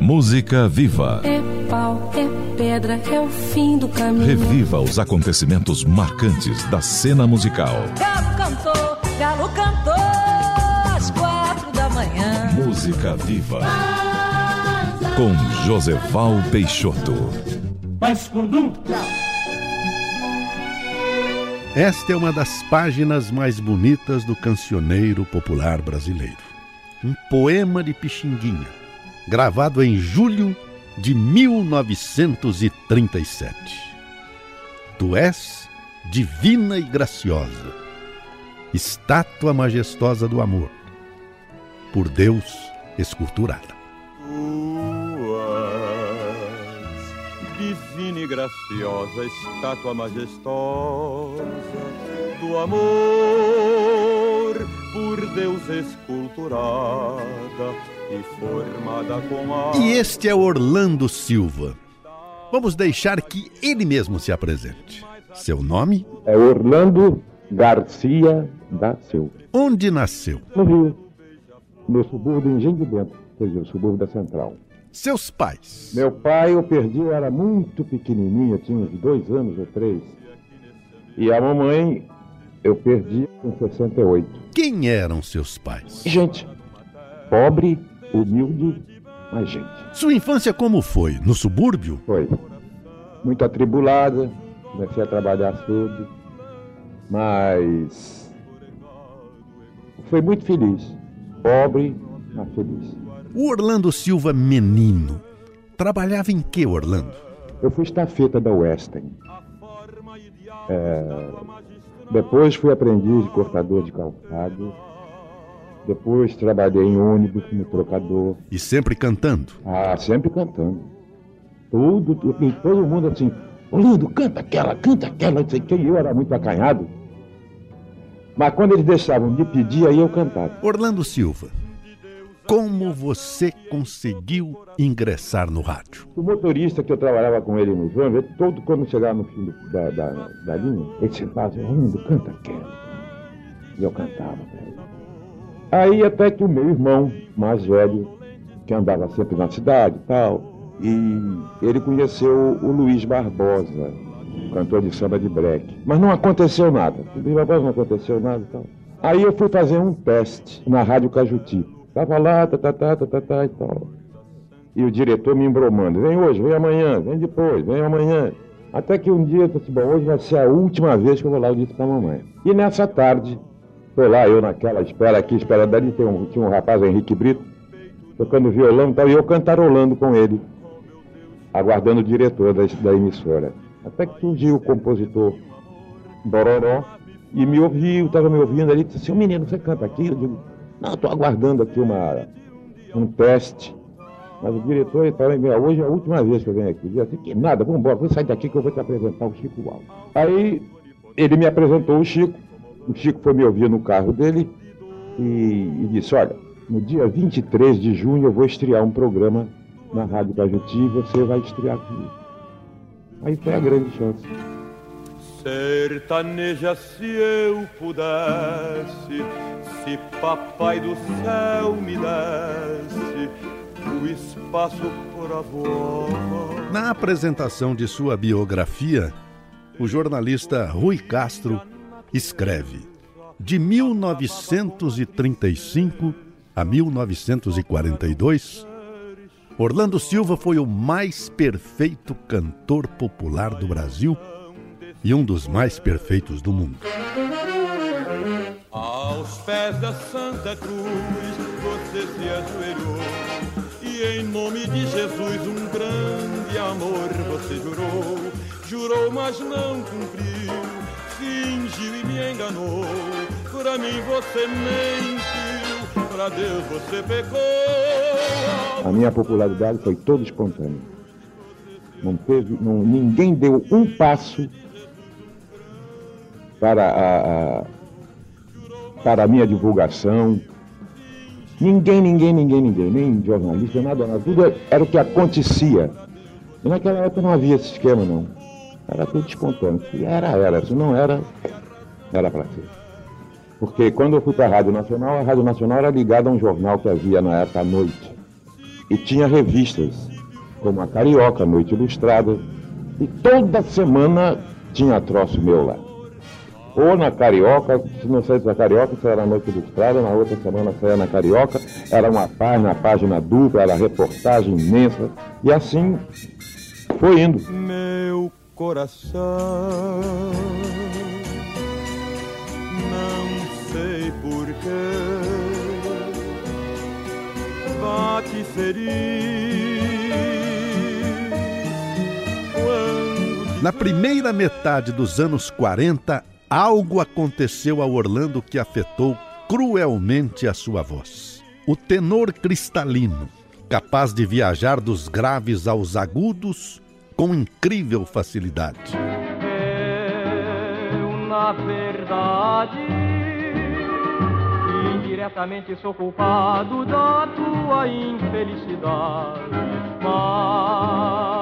Música viva. É pau, é pedra, é o fim do caminho. Reviva os acontecimentos marcantes da cena musical. Galo cantou, galo cantou às quatro da manhã. Música viva. Com Joseval Peixoto. Esta é uma das páginas mais bonitas do cancioneiro popular brasileiro. Um poema de Pixinguinha, gravado em julho de 1937. Tu és divina e graciosa, estátua majestosa do amor, por Deus esculturada. divina e graciosa, estátua majestosa do amor, por Deus esculturada e formada com a. E este é Orlando Silva. Vamos deixar que ele mesmo se apresente. Seu nome? É Orlando Garcia da Silva. Onde nasceu? No Rio, no subúrbio de Engenho de Dentro, quer dizer, o subúrbio da Central. Seus pais? Meu pai eu perdi, eu era muito pequenininho, eu tinha uns dois anos ou três. E a mamãe eu perdi com 68. Quem eram seus pais? Gente, pobre, humilde, mas gente. Sua infância como foi? No subúrbio? Foi muito atribulada, comecei a trabalhar cedo, mas foi muito feliz. Pobre, mas feliz. O Orlando Silva menino trabalhava em que, Orlando? Eu fui estafeta da Western. É, depois fui aprendiz de cortador de calçado. Depois trabalhei em ônibus como trocador. E sempre cantando? Ah, sempre cantando. Tudo, tudo todo mundo assim, Orlando, canta aquela, canta aquela, não sei o que. Eu era muito acanhado. Mas quando eles deixavam de pedir, aí eu cantava. Orlando Silva, como você conseguiu ingressar no rádio? O motorista que eu trabalhava com ele no ele todo quando chegava no fim da, da, da linha, ele sentava assim, Orlando, canta aquela. E eu cantava. pra ele. Aí até que o meu irmão, mais velho, que andava sempre na cidade e tal, e ele conheceu o Luiz Barbosa, cantor de samba de break. Mas não aconteceu nada. O Luiz Barbosa não aconteceu nada e tal. Aí eu fui fazer um teste na Rádio Cajuti. Tava lá, tá, tá, tá, tá, tá, tá e tal. E o diretor me embromando. Vem hoje, vem amanhã, vem depois, vem amanhã. Até que um dia eu disse, bom, hoje vai ser a última vez que eu vou lá, eu disse pra mamãe. E nessa tarde, foi lá, eu naquela espera aqui, espera dali, tem um, tinha um rapaz, Henrique Brito, tocando violão e tal, e eu cantarolando com ele, aguardando o diretor da, da emissora. Até que surgiu o compositor Bororó e me ouviu, estava me ouvindo ali, disse assim, "Ô, menino, você canta aqui? Eu digo, não, estou aguardando aqui uma, um teste. Mas o diretor falou, "Meu, hoje é a última vez que eu venho aqui. Disse assim, que nada, vamos embora, vou sair daqui que eu vou te apresentar o Chico Alves. Aí ele me apresentou o Chico, o Chico foi me ouvir no carro dele e, e disse, olha, no dia 23 de junho eu vou estrear um programa na Rádio Cajuti e você vai estrear comigo. Aí foi a grande chance. Sertaneja se eu pudesse, se papai do céu me desse o espaço pra voar. Na apresentação de sua biografia, o jornalista Rui Castro escreve: De 1935 a 1942, Orlando Silva foi o mais perfeito cantor popular do Brasil e um dos mais perfeitos do mundo. Aos pés da Santa Cruz você se ajoelhou e em nome de Jesus um grande amor você jurou, jurou mas não cumpriu, fingiu e me enganou. Pra mim você mentiu, pra Deus você pecou. A minha popularidade foi toda espontânea. Não teve, não- ninguém deu um passo para a, a- para a minha divulgação. Ninguém, ninguém, ninguém, ninguém, nem jornalista, nada, nada. Tudo era o que acontecia. E naquela época não havia esse esquema, não. Era tudo espontâneo. Era, era. Se não era, era para ser. Porque quando eu fui para a Rádio Nacional, a Rádio Nacional era ligada a um jornal que havia na época à noite. e tinha revistas, como a Carioca, Noite Ilustrada, e toda semana tinha troço meu lá. Ou na Carioca, se não sei se na Carioca, se era Noite Ilustrada, na outra semana saía na Carioca, era uma página, página dupla, era reportagem imensa, e assim foi indo. Meu coração, não sei porquê, bate feliz. quando Na primeira metade dos anos 40, algo aconteceu a Orlando que afetou cruelmente a sua voz. O tenor cristalino, capaz de viajar dos graves aos agudos com incrível facilidade. Eu, na verdade, indiretamente sou culpado da tua infelicidade. Mas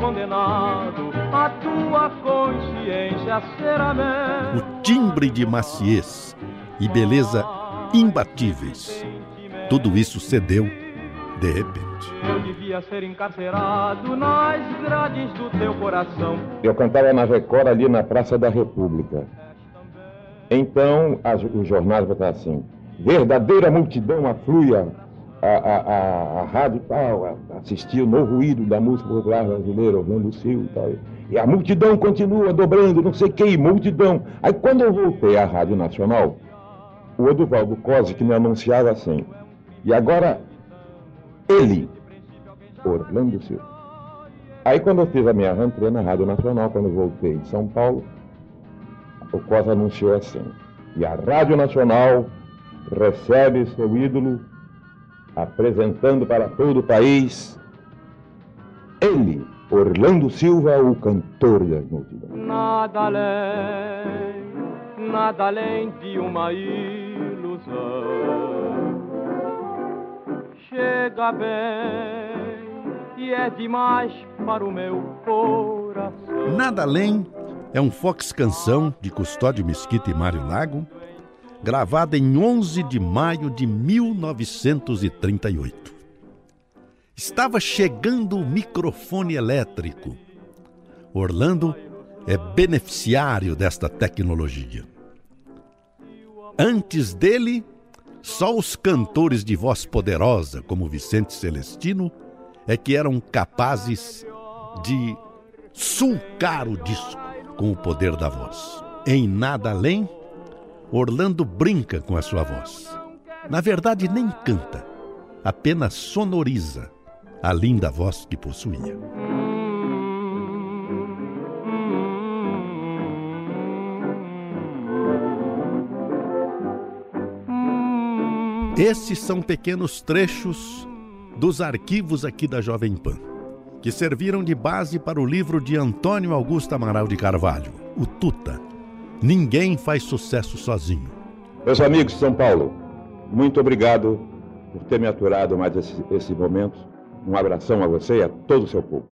condenado, a tua consciência será minha. O timbre de maciez e beleza imbatíveis. Tudo isso cedeu de repente. Eu devia ser encarcerado nas grades do teu coração. Eu cantava na Record ali na Praça da República. Então as- os jornais botavam assim, verdadeira multidão aflui a, a, a, a, a rádio tal, a, assistir o novo ídolo da música popular brasileira, Orlando Silva e tal. E a multidão continua dobrando, não sei o que, multidão. Aí quando eu voltei à Rádio Nacional, o Oduvaldo Cosi que me anunciava assim, e agora ele, Orlando Silva. Aí quando eu fiz a minha rentrée na Rádio Nacional, quando eu voltei de São Paulo, o Cosa anunciou assim, e a Rádio Nacional recebe seu ídolo, apresentando para todo o país, ele, Orlando Silva, o cantor das multidões. Nada além, nada além de uma ilusão. Chega bem e é demais para o meu coração. Nada Além é um Fox Canção de Custódio Mesquita e Mário Lago, gravada em 11 de maio de 1938. Estava chegando o microfone elétrico. Orlando é beneficiário desta tecnologia. Antes dele, só os cantores de voz poderosa, como Vicente Celestino, é que eram capazes de sulcar o disco com o poder da voz. Em Nada Além, Orlando brinca com a sua voz. Na verdade, nem canta, apenas sonoriza a linda voz que possuía. Esses são pequenos trechos dos arquivos aqui da Jovem Pan, que serviram de base para o livro de Antônio Augusto Amaral de Carvalho, O Tuta. Ninguém faz sucesso sozinho. Meus amigos de São Paulo, muito obrigado por ter me aturado mais esse, esse momento. Um abração a você e a todo o seu povo.